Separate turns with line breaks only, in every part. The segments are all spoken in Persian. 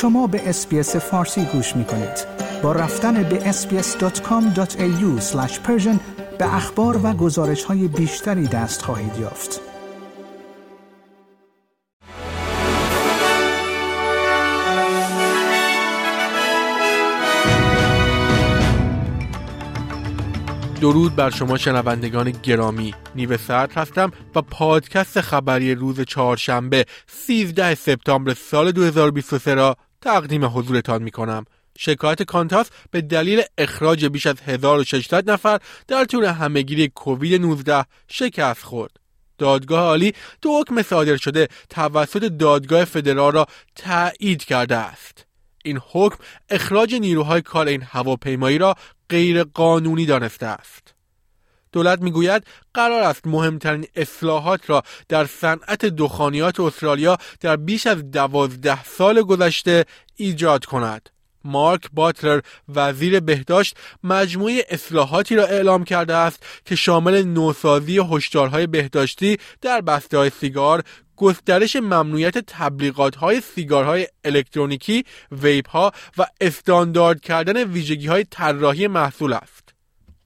شما به SBS فارسی گوش می کنید. با رفتن به sbs.com.au به اخبار و گزارش های بیشتری دست خواهید یافت.
درود بر شما شنوندگان گرامی نیو سرد هستم و پادکست خبری روز چهارشنبه 13 سپتامبر سال 2023 را تقدیم حضورتان می کنم. شکایت کانتاس به دلیل اخراج بیش از 1600 نفر در طول همهگیری کووید 19 شکست خورد. دادگاه عالی دو حکم صادر شده توسط دادگاه فدرال را تایید کرده است. این حکم اخراج نیروهای کار این هواپیمایی را غیر قانونی دانسته است. دولت می‌گوید قرار است مهمترین اصلاحات را در صنعت دخانیات استرالیا در بیش از دوازده سال گذشته ایجاد کند. مارک باتلر وزیر بهداشت مجموعه اصلاحاتی را اعلام کرده است که شامل نوسازی هشدارهای بهداشتی در بسته های سیگار، گسترش ممنوعیت تبلیغات های سیگارهای الکترونیکی، ویپ ها و استاندارد کردن ویژگی های طراحی محصول است.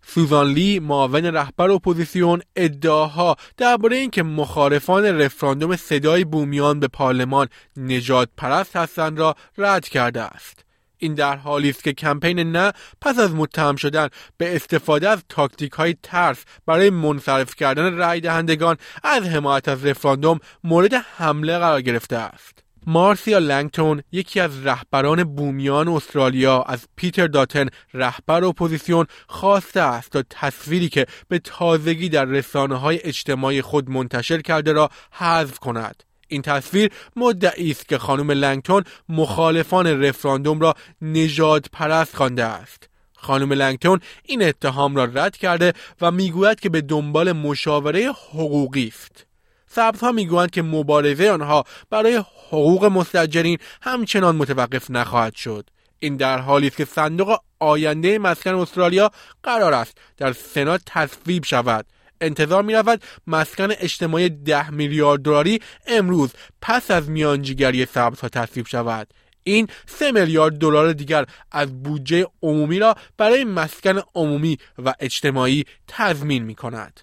سوزان لی معاون رهبر اپوزیسیون ادعاها درباره اینکه مخالفان رفراندوم صدای بومیان به پارلمان نژاد پرست هستند را رد کرده است. این در حالی است که کمپین نه پس از متهم شدن به استفاده از تاکتیک های ترس برای منصرف کردن رای دهندگان از حمایت از رفراندوم مورد حمله قرار گرفته است. مارسیا لنگتون یکی از رهبران بومیان استرالیا از پیتر داتن رهبر اپوزیسیون خواسته است تا تصویری که به تازگی در رسانه های اجتماعی خود منتشر کرده را حذف کند. این تصویر مدعی است که خانم لنگتون مخالفان رفراندوم را نژاد پرست خوانده است خانم لنگتون این اتهام را رد کرده و می‌گوید که به دنبال مشاوره حقوقی است سبزها می‌گویند که مبارزه آنها برای حقوق مستجرین همچنان متوقف نخواهد شد. این در حالی است که صندوق آینده مسکن استرالیا قرار است در سنا تصویب شود. انتظار می رود مسکن اجتماعی ده میلیارد دلاری امروز پس از میانجیگری سبزها تصویب شود. این سه میلیارد دلار دیگر از بودجه عمومی را برای مسکن عمومی و اجتماعی تضمین می کند.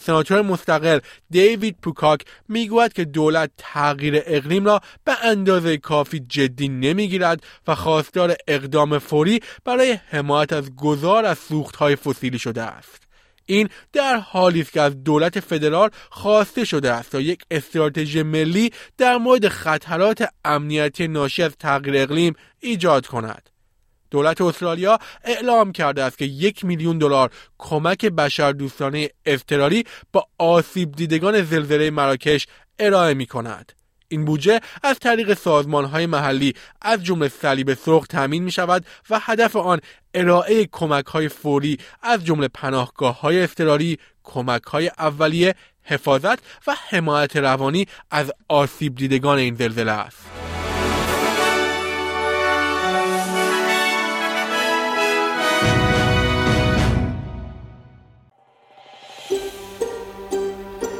سناتور مستقل دیوید پوکاک می‌گوید که دولت تغییر اقلیم را به اندازه کافی جدی نمی‌گیرد و خواستار اقدام فوری برای حمایت از گذار از سوختهای فسیلی شده است. این در حالی است که از دولت فدرال خواسته شده است تا یک استراتژی ملی در مورد خطرات امنیتی ناشی از تغییر اقلیم ایجاد کند دولت استرالیا اعلام کرده است که یک میلیون دلار کمک بشردوستانه اضطراری با آسیب دیدگان زلزله مراکش ارائه می کند. این بودجه از طریق سازمان های محلی از جمله صلیب سرخ تامین می شود و هدف آن ارائه کمک های فوری از جمله پناهگاه های اضطراری، کمک های اولیه، حفاظت و حمایت روانی از آسیب دیدگان این زلزله است.